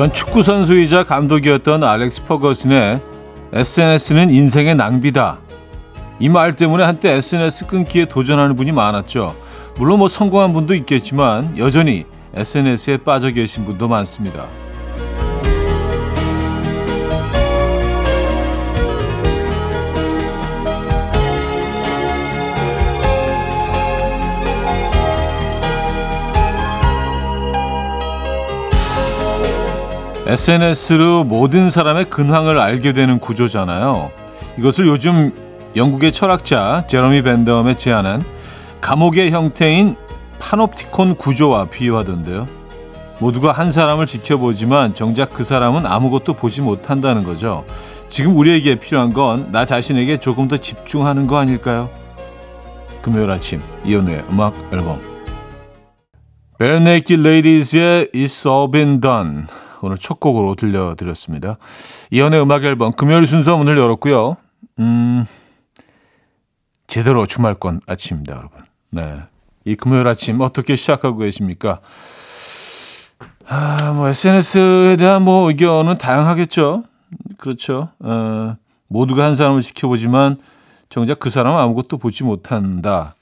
전 축구 선수이자 감독이었던 알렉스 퍼거슨의 SNS는 인생의 낭비다. 이 말 때문에 한때 SNS 끊기에 도전하는 분이 많았죠. 물론 뭐 성공한 분도 있겠지만 여전히 SNS에 빠져 계신 분도 많습니다. SNS로 모든 사람의 근황을 알게 되는 구조잖아요. 이것을 요즘 영국의 철학자 제러미 밴덤에 제안한 감옥의 형태인 파놉티콘 구조와 비유하던데요. 모두가 한 사람을 지켜보지만 정작 그 사람은 아무것도 보지 못한다는 거죠. 지금 우리에게 필요한 건 나 자신에게 조금 더 집중하는 거 아닐까요? 금요일 아침 이연우의 음악 앨범 Barenaked Ladies의 It's All Been Done 오늘 첫 곡으로 들려드렸습니다. 이현우의 음악 앨범 금요일 순서 문을 열었고요. 음, 제대로 주말권 아침입니다, 여러분. 네. 이 금요일 아침 어떻게 시작하고 계십니까? 아, 뭐 SNS에 대한 뭐 의견은 다양하겠죠. 그렇죠. 어, 모두가 한 사람을 지켜보지만 정작 그 사람은 아무것도 보지 못한다.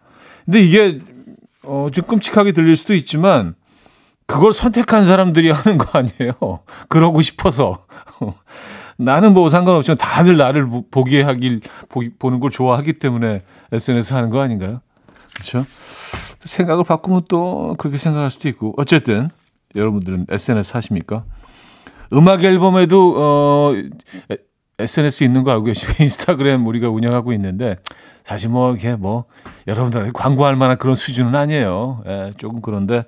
근데 이게 어, 좀 끔찍하게 들릴 수도 있지만 그걸 선택한 사람들이 하는 거 아니에요. 그러고 싶어서. 나는 뭐 상관없지만 다들 나를 보게 하길, 보기, 보는 걸 좋아하기 때문에 SNS 하는 거 아닌가요? 그렇죠? 생각을 바꾸면 또 그렇게 생각할 수도 있고. 어쨌든, 여러분들은 SNS 하십니까? 음악 앨범에도, 어, SNS 있는 거 알고 계시고, 인스타그램 우리가 운영하고 있는데, 사실 뭐, 이게 뭐, 여러분들한테 광고할 만한 그런 수준은 아니에요. 예, 조금 그런데,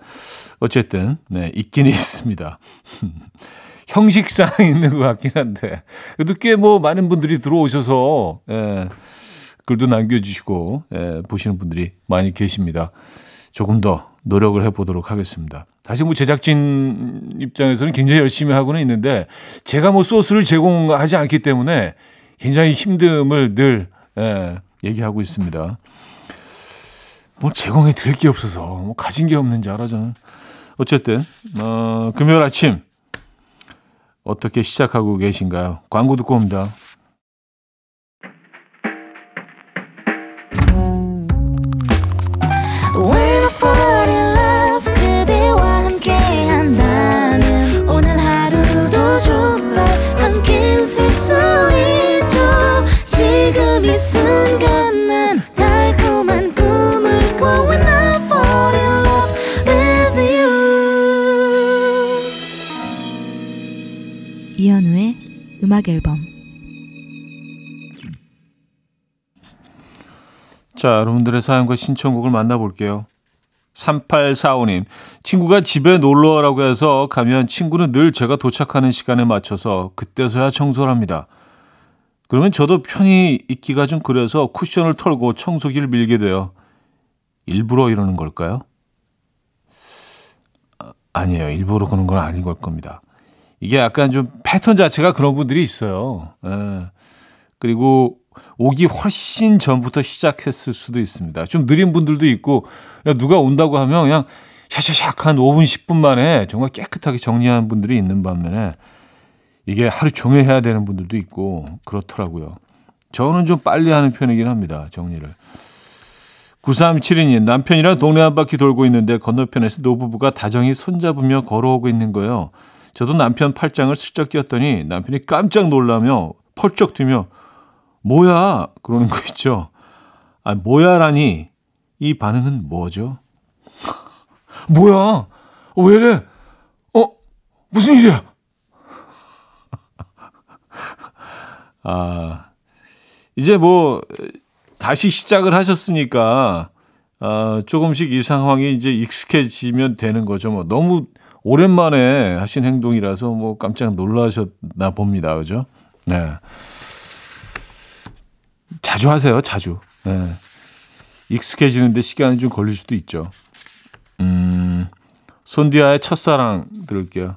어쨌든 네, 있긴 있습니다. 형식상 있는 것 같긴 한데 그래도 꽤 뭐 많은 분들이 들어오셔서 예, 글도 남겨주시고 예, 보시는 분들이 많이 계십니다. 조금 더 노력을 해보도록 하겠습니다. 다시 뭐 제작진 입장에서는 굉장히 열심히 하고는 있는데 제가 뭐 소스를 제공하지 않기 때문에 굉장히 힘듦을 늘 예, 얘기하고 있습니다. 뭐 제공해 드릴 게 없어서 뭐 가진 게 없는 줄 알아 저는. 어쨌든 어, 금요일 아침 어떻게 시작하고 계신가요? 광고 듣고 옵니다. 음악 앨범 자, 여러분들의 사연과 신청곡을 만나볼게요. 3845님, 친구가 집에 놀러 오라고 해서 가면 친구는 늘 제가 도착하는 시간에 맞춰서 그때서야 청소를 합니다. 그러면 저도 편히 있기가 좀 그래서 쿠션을 털고 청소기를 밀게 돼요. 일부러 이러는 걸까요? 아, 아니에요. 일부러 그런 건 아닌 걸 겁니다. 이게 약간 좀 패턴 자체가 그런 분들이 있어요. 예. 그리고 오기 훨씬 전부터 시작했을 수도 있습니다. 좀 느린 분들도 있고 누가 온다고 하면 그냥 샤샤샥 한 5분 10분 만에 정말 깨끗하게 정리하는 분들이 있는 반면에 이게 하루 종일 해야 되는 분들도 있고 그렇더라고요. 저는 좀 빨리 하는 편이긴 합니다. 정리를. 9372님 남편이랑 동네 한 바퀴 돌고 있는데 건너편에서 노부부가 다정히 손잡으며 걸어오고 있는 거예요. 저도 남편 팔짱을 슬쩍 끼웠더니 남편이 깜짝 놀라며 펄쩍 뛰며 뭐야 그러는 거 있죠. 아 뭐야라니 이 반응은 뭐죠? 뭐야? 어, 왜 이래? 어 무슨 일이야? 아 이제 뭐 다시 시작을 하셨으니까 아, 조금씩 이 상황이 이제 익숙해지면 되는 거죠. 뭐 너무 오랜만에 하신 행동이라서 뭐 깜짝 놀라셨나 봅니다. 그죠? 네. 자주 하세요, 자주. 네. 익숙해지는데 시간이 좀 걸릴 수도 있죠. 음, 손디아의 첫사랑 들을게요.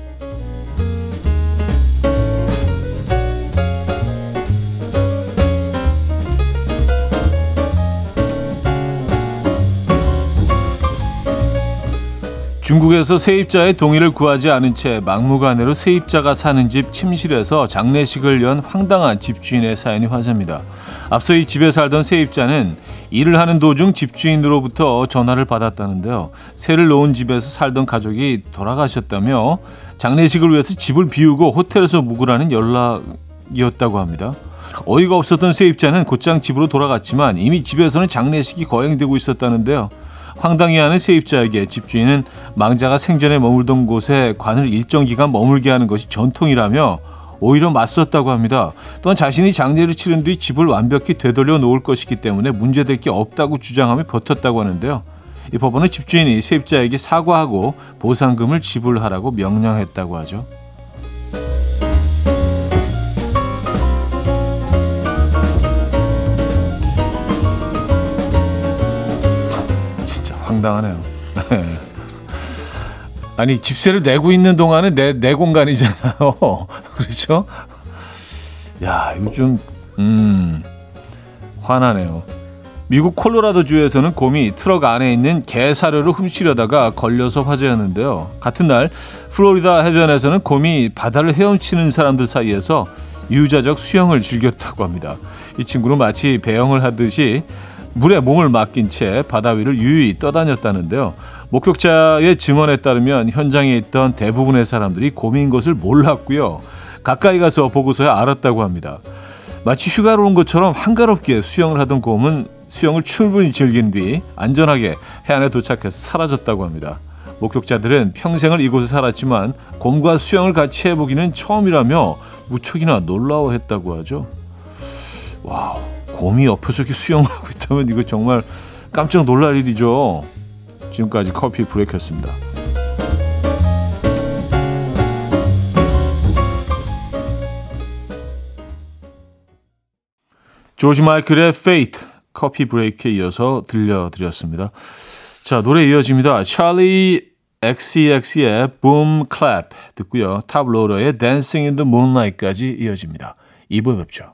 중국에서 세입자의 동의를 구하지 않은 채 막무가내로 세입자가 사는 집 침실에서 장례식을 연 황당한 집주인의 사연이 화제입니다. 앞서 이 집에 살던 세입자는 일을 하는 도중 집주인으로부터 전화를 받았다는데요. 새를 놓은 집에서 살던 가족이 돌아가셨다며 장례식을 위해서 집을 비우고 호텔에서 묵으라는 연락이었다고 합니다. 어이가 없었던 세입자는 곧장 집으로 돌아갔지만 이미 집에서는 장례식이 거행되고 있었다는데요. 황당해 하는 세입자에게 집주인은 망자가 생전에 머물던 곳에 관을 일정 기간 머물게 하는 것이 전통이라며 오히려 맞섰다고 합니다. 또한 자신이 장례를 치른 뒤 집을 완벽히 되돌려 놓을 것이기 때문에 문제될 게 없다고 주장하며 버텼다고 하는데요. 이 법원은 집주인이 세입자에게 사과하고 보상금을 지불하라고 명령했다고 하죠. 황당하네요. 아니 집세를 내고 있는 동안은 내 내 공간이잖아요. 그렇죠? 야 이거 좀 음, 화나네요. 미국 콜로라도 주에서는 곰이 트럭 안에 있는 개 사료를 훔치려다가 걸려서 화제였는데요. 같은 날 플로리다 해변에서는 곰이 바다를 헤엄치는 사람들 사이에서 유자적 수영을 즐겼다고 합니다. 이 친구는 마치 배영을 하듯이 물에 몸을 맡긴 채 바다 위를 유유히 떠다녔다는데요. 목격자의 증언에 따르면 현장에 있던 대부분의 사람들이 곰인 것을 몰랐고요. 가까이 가서 보고서야 알았다고 합니다. 마치 휴가로 온 것처럼 한가롭게 수영을 하던 곰은 수영을 충분히 즐긴 뒤 안전하게 해안에 도착해서 사라졌다고 합니다. 목격자들은 평생을 이곳에 살았지만 곰과 수영을 같이 해보기는 처음이라며 무척이나 놀라워했다고 하죠. 와우, 곰이 옆에서 이렇게 수영을 하고 있다면 이거 정말 깜짝 놀랄 일이죠. 지금까지 커피 브레이크였습니다. 조지 마이클의 Faith 커피 브레이크에 이어서 들려드렸습니다. 자 노래 이어집니다. 찰리 XCX의 Boom Clap 듣고요. 탑로러의 Dancing in the Moonlight까지 이어집니다. 2부에 뵙죠.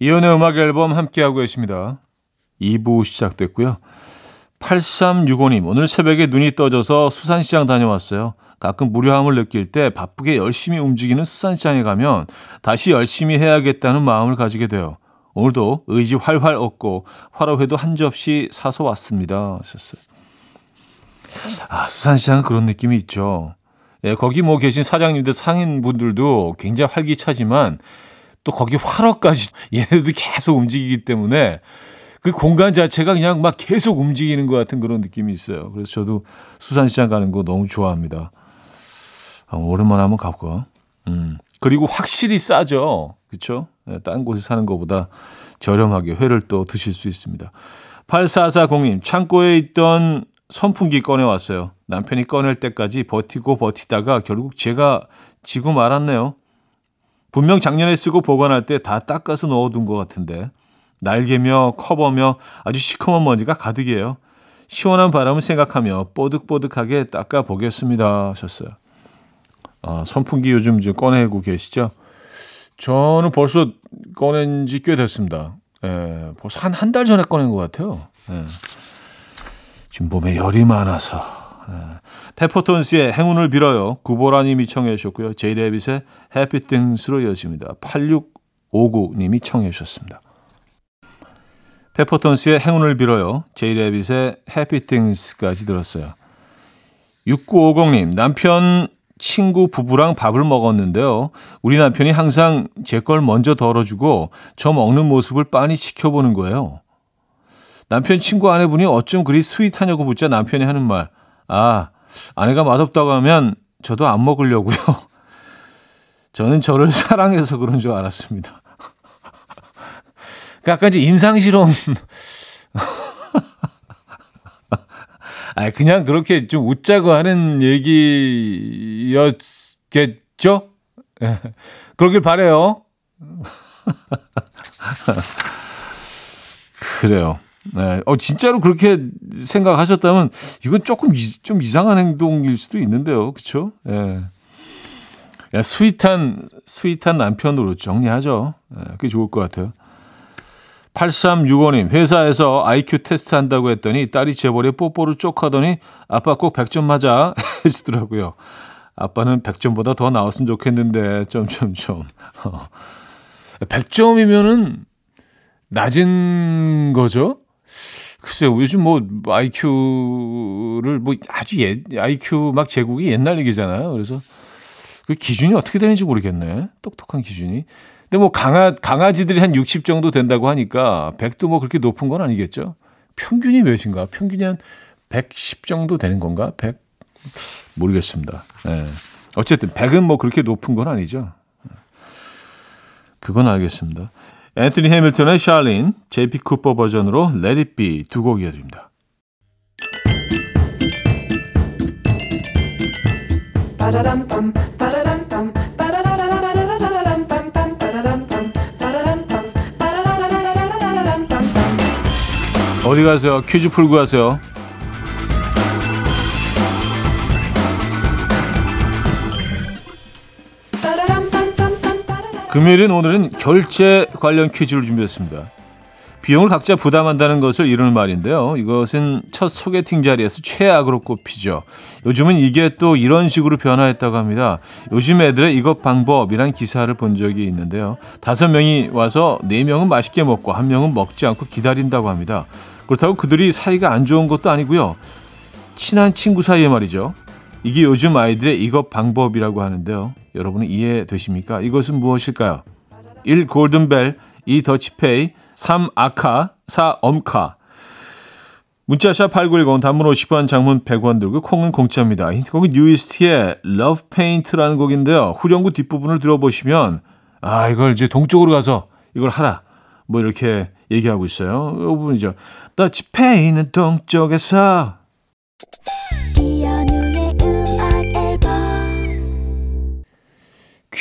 이연의 음악 앨범 함께하고 계십니다. 2부 시작됐고요. 8365님, 오늘 새벽에 눈이 떠져서 수산시장 다녀왔어요. 가끔 무료함을 느낄 때 바쁘게 열심히 움직이는 수산시장에 가면 다시 열심히 해야겠다는 마음을 가지게 돼요. 오늘도 의지 활활 얻고 화로회도 한 접시 사서 왔습니다. 하셨어요. 아, 수산시장은 그런 느낌이 있죠. 예, 거기 뭐 계신 사장님들, 상인분들도 굉장히 활기차지만 또 거기 화로까지 얘네들도 계속 움직이기 때문에 그 공간 자체가 그냥 막 계속 움직이는 것 같은 그런 느낌이 있어요. 그래서 저도 수산시장 가는 거 너무 좋아합니다. 아, 오랜만에 한번 가볼까? 음. 그리고 확실히 싸죠. 그렇죠? 딴 곳에 사는 것보다 저렴하게 회를 또 드실 수 있습니다. 8440님, 창고에 있던 선풍기 꺼내왔어요. 남편이 꺼낼 때까지 버티고 버티다가 결국 제가 지고 말았네요. 분명 작년에 쓰고 보관할 때 다 닦아서 넣어둔 것 같은데 날개며 커버며 아주 시커먼 먼지가 가득이에요. 시원한 바람을 생각하며 뽀득뽀득하게 닦아 보겠습니다 하셨어요. 아, 선풍기 요즘 좀 꺼내고 계시죠? 저는 벌써 꺼낸 지 꽤 됐습니다. 예, 벌써 한 한 달 전에 꺼낸 것 같아요. 예. 지금 몸에 열이 많아서 예. 페퍼톤스의 행운을 빌어요. 구보라님이 청해 주셨고요. 제이레빗의 해피 띵스로 이어집니다. 8659님이 청해 주셨습니다. 페퍼톤스의 행운을 빌어요. 제이레빗의 해피 띵스까지 들었어요. 6950님, 남편 친구 부부랑 밥을 먹었는데요. 우리 남편이 항상 제 걸 먼저 덜어주고 저 먹는 모습을 빤히 지켜보는 거예요. 남편 친구 아내분이 어쩜 그리 스윗하냐고 묻자 남편이 하는 말. 아, 아내가 맛없다고 하면 저도 안 먹으려고요. 저는 저를 사랑해서 그런 줄 알았습니다. 그 약간 이제 인상실험. 아, 그냥 그렇게 좀 웃자고 하는 얘기였겠죠? 예. 그러길 바래요. 그래요. 네. 어, 진짜로 그렇게 생각하셨다면 이건 조금 이, 좀 이상한 행동일 수도 있는데요. 그쵸? 예. 야, sweet한, sweet한 남편으로 정리하죠. 예, 그게 좋을 것 같아요. 8365님, 회사에서 IQ 테스트 한다고 했더니 딸이 재벌에 뽀뽀를 쪽 하더니 아빠 꼭 100점 맞아 해주더라고요. 아빠는 100점보다 더 나왔으면 좋겠는데, 점점점. 100점이면은 낮은 거죠? 글쎄요, 요즘 뭐, IQ를 뭐 아주 예, IQ 막 제국이 옛날 얘기잖아요. 그래서 그 기준이 어떻게 되는지 모르겠네. 똑똑한 기준이. 근데 뭐 강아, 강아지들이 한 60 정도 된다고 하니까 100도 뭐 그렇게 높은 건 아니겠죠? 평균이 몇인가? 평균이 한 110 정도 되는 건가? 100? 모르겠습니다. 네. 어쨌든 100은 뭐 그렇게 높은 건 아니죠. 그건 알겠습니다. 앤토니 해밀턴의 샬린, JP 쿠퍼 버전으로 Let It Be 두 곡 이어드립니다. 어디 가세요? 퀴즈 풀고 가세요. 금요일인 오늘은 결제 관련 퀴즈를 준비했습니다. 비용을 각자 부담한다는 것을 이루는 말인데요. 이것은 첫 소개팅 자리에서 최악으로 꼽히죠. 요즘은 이게 또 이런 식으로 변화했다고 합니다. 요즘 애들의 이것 방법이란 기사를 본 적이 있는데요. 다섯 명이 와서 네 명은 맛있게 먹고 한 명은 먹지 않고 기다린다고 합니다. 그렇다고 그들이 사이가 안 좋은 것도 아니고요. 친한 친구 사이에 말이죠. 이게 요즘 아이들의 이것 방법이라고 하는데요. 여러분은 이해되십니까? 이것은 무엇일까요? 1. 골든벨 2. 더치페이 3. 아카 4. 엄카 문자샵 8910 단문 50원 장문 100원 들고 콩은 공짜입니다. 힌트곡은 UST의 Love Paint라는 곡인데요. 후렴구 뒷부분을 들어보시면 아 이걸 이제 동쪽으로 가서 이걸 하라 뭐 이렇게 얘기하고 있어요. 이 부분이죠. 더치페이는 동쪽에서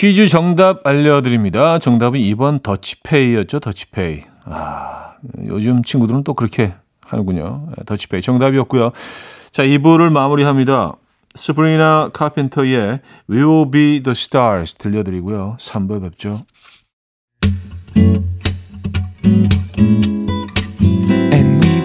퀴즈 정답 알려드립니다. 정답은 2번 더치페이였죠. 더치페이. 아, 요즘 친구들은 또 그렇게 하는군요. 네, 더치페이 정답이었고요. 자, 2부를 마무리합니다. 스프리나 카펜터의 We Will Be The Stars 들려드리고요. 3부에 뵙죠.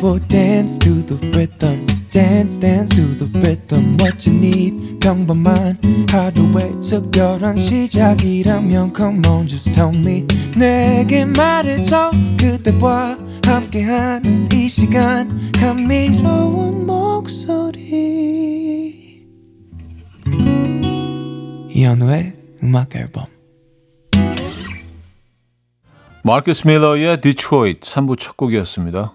Will dance to the rhythm. Dance, dance to the rhythm. What you need, 평범한 하루의 특별한 시작이라면 Come on, just tell me. 내게 말해줘. 그대와 함께한 이 시간. 감미로운 목소리. 이현우의 음악 앨범. 마커스 밀러의 Detroit 3부 첫 곡이었습니다.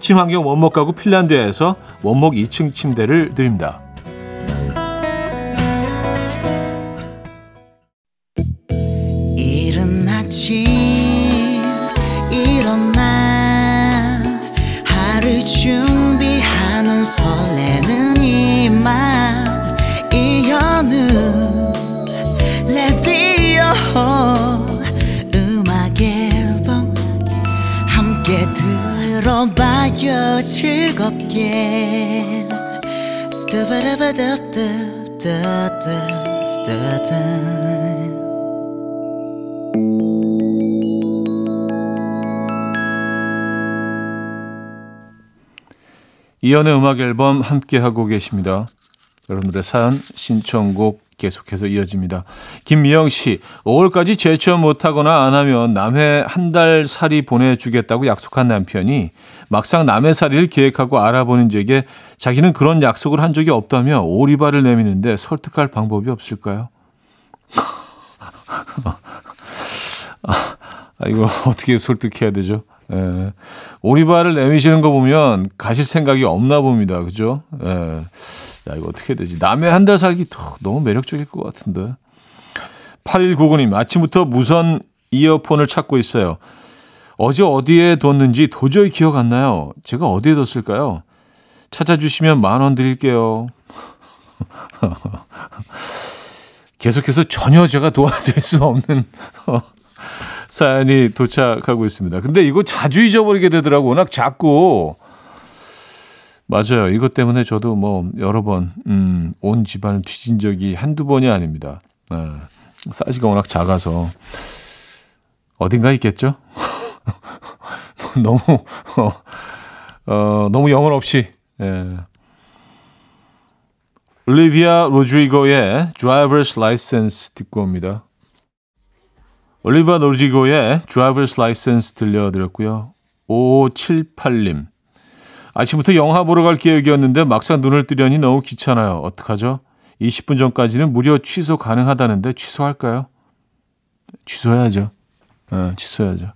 친환경 원목 가구 핀란드에서 원목 2층 침대를 드립니다. 일어나 이연의 음악 앨범 함께 하고 계십니다. 여러분들의 사연 신청곡 계속해서 이어집니다. 김미영 씨, 5월까지 제처 못하거나 안 하면 남해 한 달 살이 보내주겠다고 약속한 남편이 막상 남해 살이를 계획하고 알아보는 제게 자기는 그런 약속을 한 적이 없다며 오리발을 내미는데 설득할 방법이 없을까요? 아, 이걸 어떻게 설득해야 되죠? 예. 오리발을 내미시는 거 보면 가실 생각이 없나 봅니다. 그죠? 예. 야, 이거 어떻게 되지? 남의 한 달 살기 더, 너무 매력적일 것 같은데. 8199님, 아침부터 무선 이어폰을 찾고 있어요. 어제 어디에 뒀는지 도저히 기억 안 나요. 제가 어디에 뒀을까요? 찾아주시면 만 원 드릴게요. 계속해서 전혀 제가 도와드릴 수 없는 사연이 도착하고 있습니다. 근데 이거 자주 잊어버리게 되더라고. 워낙 작고. 맞아요. 이것 때문에 저도 뭐 여러 번, 음, 온 집안을 뒤진 적이 한두 번이 아닙니다. 네. 사이즈가 워낙 작아서. 어딘가 있겠죠? 너무, 어, 어, 너무 영혼 없이, 예. 올리비아 로드리고의 Driver's License 듣고 옵니다. 올리바 노지고의 Driver's License 들려드렸고요. 5578님. 아침부터 영화 보러 갈 계획이었는데 막상 눈을 뜨려니 너무 귀찮아요. 어떡하죠? 20분 전까지는 무료 취소 가능하다는데 취소할까요? 취소해야죠. 네, 취소해야죠.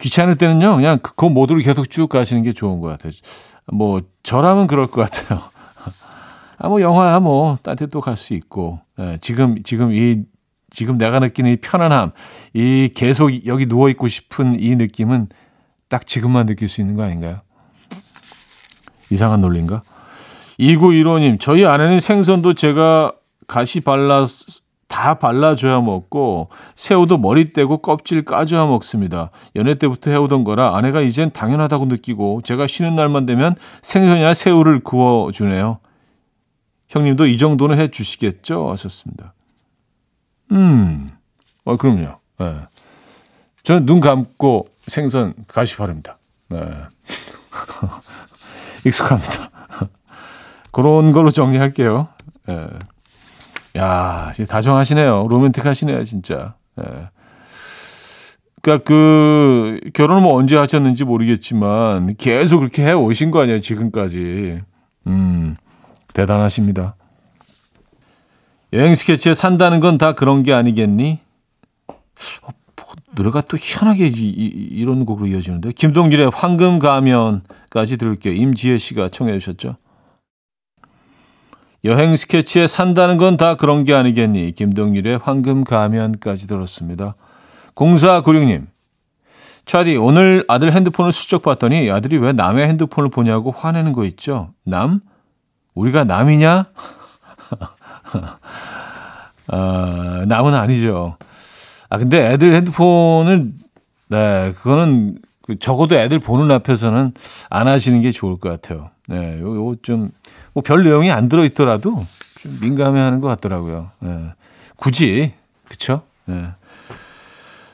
귀찮을 때는요, 그냥 그 모드로 계속 쭉 가시는 게 좋은 것 같아요. 뭐, 저라면 그럴 것 같아요. 아, 뭐, 영화야, 뭐, 딴 데 또 갈 수 있고. 네, 지금, 지금 이 지금 내가 느끼는 이 편안함, 이 계속 여기 누워 있고 싶은 이 느낌은 딱 지금만 느낄 수 있는 거 아닌가요? 이상한 논리인가? 2915님, 저희 아내는 생선도 제가 가시 발라, 다 발라줘야 먹고, 새우도 머리 떼고 껍질 까줘야 먹습니다. 연애 때부터 해오던 거라 아내가 이젠 당연하다고 느끼고, 제가 쉬는 날만 되면 생선이나 새우를 구워주네요. 형님도 이 정도는 해 주시겠죠? 하셨습니다. 음, 어, 그럼요. 네. 저는 눈 감고 생선 가시 바릅니다. 네. 익숙합니다. 그런 걸로 정리할게요. 예. 야, 다정하시네요. 로맨틱하시네요, 진짜. 예. 그러니까 그 결혼을 뭐 언제 하셨는지 모르겠지만 계속 그렇게 해 오신 거 아니에요, 지금까지. 음, 대단하십니다. 여행 스케치에 산다는 건 다 그런 게 아니겠니? 노래가 또 희한하게 이, 이, 런 곡으로 이어지는데 김동률의 황금 가면까지 들을게요. 임지혜 씨가 청해 주셨죠. 여행 스케치에 산다는 건 다 그런 게 아니겠니? 김동률의 황금 가면까지 들었습니다. 0496님. 차디, 오늘 아들 핸드폰을 슬쩍 봤더니 아들이 왜 남의 핸드폰을 보냐고 화내는 거 있죠? 남? 우리가 남이냐? 아, 남은 아니죠. 아, 근데 애들 핸드폰을, 네, 그거는 그 적어도 애들 보는 앞에서는 안 하시는 게 좋을 것 같아요. 네, 요, 요 좀, 뭐 별 내용이 안 들어있더라도 좀 민감해 하는 것 같더라고요. 네. 굳이, 그쵸? 네.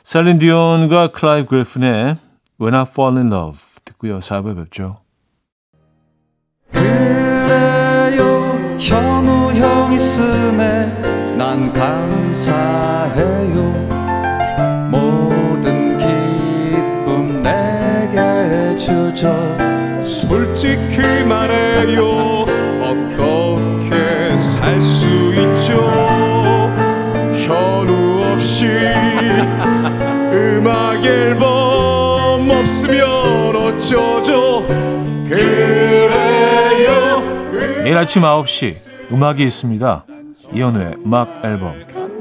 셀린 디온과 클라이브 그래픈의 When I Fall in Love 듣고요. 4부에 뵙죠. 그래요 현우 형 있음에 난 감사해요 주죠 솔직히 말해요. 어떻게 살 수 있죠? 현우 없이 음악 앨범 없으면 어쩌죠? 그래요. 매일 아침 9시 음악이 있습니다. 이현우의 음악 앨범. 이른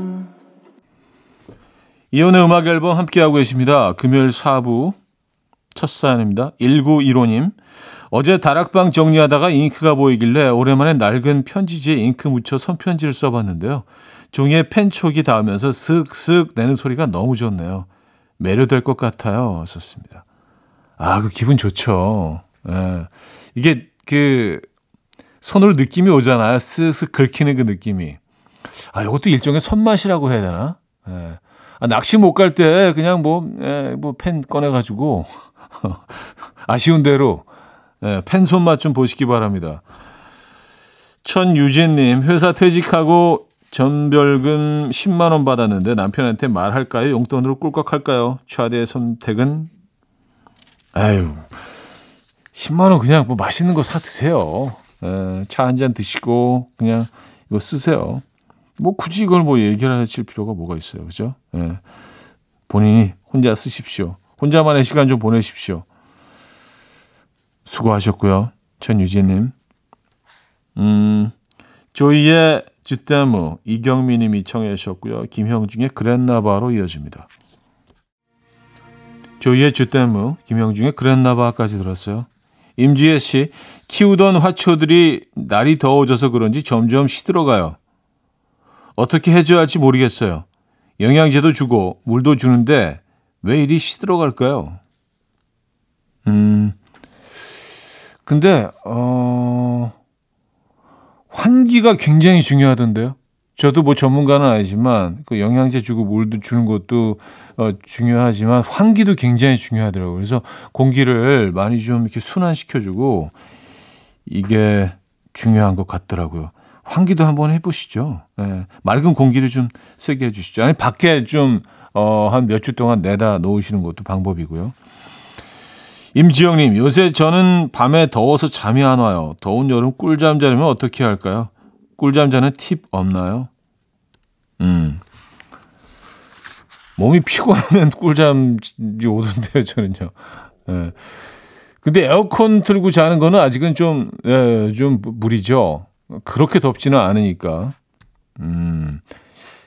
이혼의 음악 앨범 함께하고 계십니다. 금요일 4부 첫 사연입니다. 1915님. 어제 다락방 정리하다가 잉크가 보이길래 오랜만에 낡은 편지지에 잉크 묻혀 손편지를 써봤는데요. 종이에 펜촉이 닿으면서 쓱쓱 내는 소리가 너무 좋네요. 매료될 것 같아요. 썼습니다. 아, 그 기분 좋죠. 예. 이게 그 손으로 느낌이 오잖아요. 쓱쓱 긁히는 그 느낌이. 아, 이것도 일종의 손맛이라고 해야 되나? 예. 아, 낚시 못 갈 때 그냥 뭐, 예, 뭐, 펜 꺼내가지고, 아쉬운 대로, 예, 펜 손맛 좀 보시기 바랍니다. 천유진님, 회사 퇴직하고 전별금 10만 원 받았는데 남편한테 말할까요? 용돈으로 꿀꺽할까요? 최대의 선택은? 아유, 10만 원 그냥 뭐 맛있는 거 사 드세요. 예, 차한 잔 드시고, 그냥 이거 쓰세요. 뭐 굳이 이걸 뭐 얘기를 하실 필요가 뭐가 있어요. 그죠? 예. 본인이 혼자 쓰십시오. 혼자만의 시간 좀 보내십시오. 수고하셨고요. 천유진님. 음, 조이의 주때무 이경미 님이 청해 주셨고요. 김형중의 그랬나봐로 이어집니다. 조이의 주때무 김형중의 그랬나봐까지 들었어요. 임지혜 씨, 키우던 화초들이 날이 더워져서 그런지 점점 시들어가요. 어떻게 해줘야 할지 모르겠어요. 영양제도 주고 물도 주는데 왜 이리 시들어 갈까요? 음, 근데 어 환기가 굉장히 중요하던데요. 저도 뭐 전문가는 아니지만 그 영양제 주고 물도 주는 것도 어, 중요하지만 환기도 굉장히 중요하더라고요. 그래서 공기를 많이 좀 이렇게 순환시켜 주고 이게 중요한 것 같더라고요. 환기도 한번 해보시죠. 예, 맑은 공기를 좀 쐬게 해주시죠. 아니 밖에 좀 어, 한 몇 주 동안 내다 놓으시는 것도 방법이고요. 임지영님, 요새 저는 밤에 더워서 잠이 안 와요. 더운 여름 꿀잠 자려면 어떻게 할까요? 꿀잠 자는 팁 없나요? 음. 몸이 피곤하면 꿀잠이 오던데요, 저는요. 예. 근데 에어컨 틀고 자는 거는 아직은 좀, 예, 좀 무리죠. 그렇게 덥지는 않으니까. 음.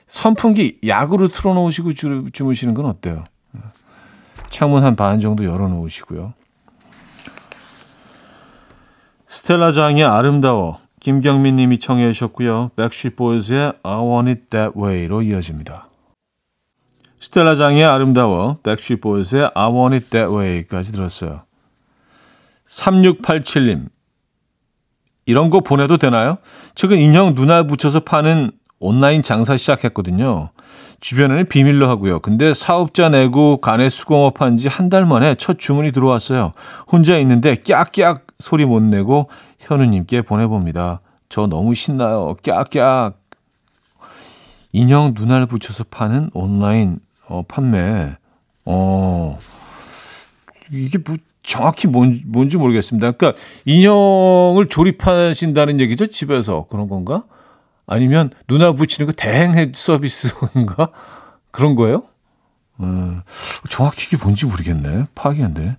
선풍기 약으로 틀어놓으시고 주, 주무시는 건 어때요? 창문 한 반 정도 열어놓으시고요. 스텔라 장의 아름다워 김경민 님이 청해 주셨고요. Backstreet Boys의 I Want It That Way로 이어집니다. 스텔라 장의 아름다워 Backstreet Boys의 I Want It That Way까지 들었어요. 3687님 이런 거 보내도 되나요? 최근 인형 눈알 붙여서 파는 온라인 장사 시작했거든요. 주변에는 비밀로 하고요. 근데 사업자 내고 가내 수공업 한 지 한 달 만에 첫 주문이 들어왔어요. 혼자 있는데 꺅꺅 소리 못 내고 현우님께 보내봅니다. 저 너무 신나요. 꺅꺅. 인형 눈알 붙여서 파는 온라인 어, 판매. 어, 이게 뭐 정확히 뭔, 뭔지 모르겠습니다. 그러니까 인형을 조립하신다는 얘기죠? 집에서 그런 건가? 아니면 눈알 붙이는 거 대행 서비스인가? 그런 거예요? 음, 정확히 이게 뭔지 모르겠네. 파악이 안 되네.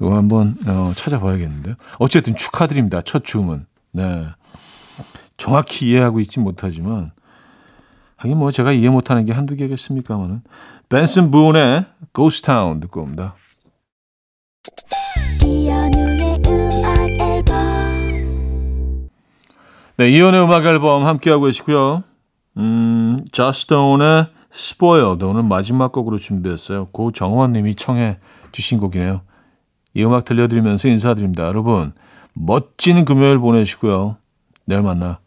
이거 한번 어, 찾아봐야겠는데요. 어쨌든 축하드립니다. 첫 주문. 네. 정확히 이해하고 있지 못하지만 하긴 뭐 제가 이해 못하는 게 한두 개겠습니까만은 벤슨 부온의 Ghost Town 듣고 옵니다. 이현우의 음악 앨범 네, 이연의 음악 앨범 함께하고 계시고요. 음, 자스톤의 Spoiled 오늘 마지막 곡으로 준비했어요. 고정원 님이 청해 주신 곡이네요. 이 음악 들려드리면서 인사드립니다. 여러분, 멋진 금요일 보내시고요. 내일 만나.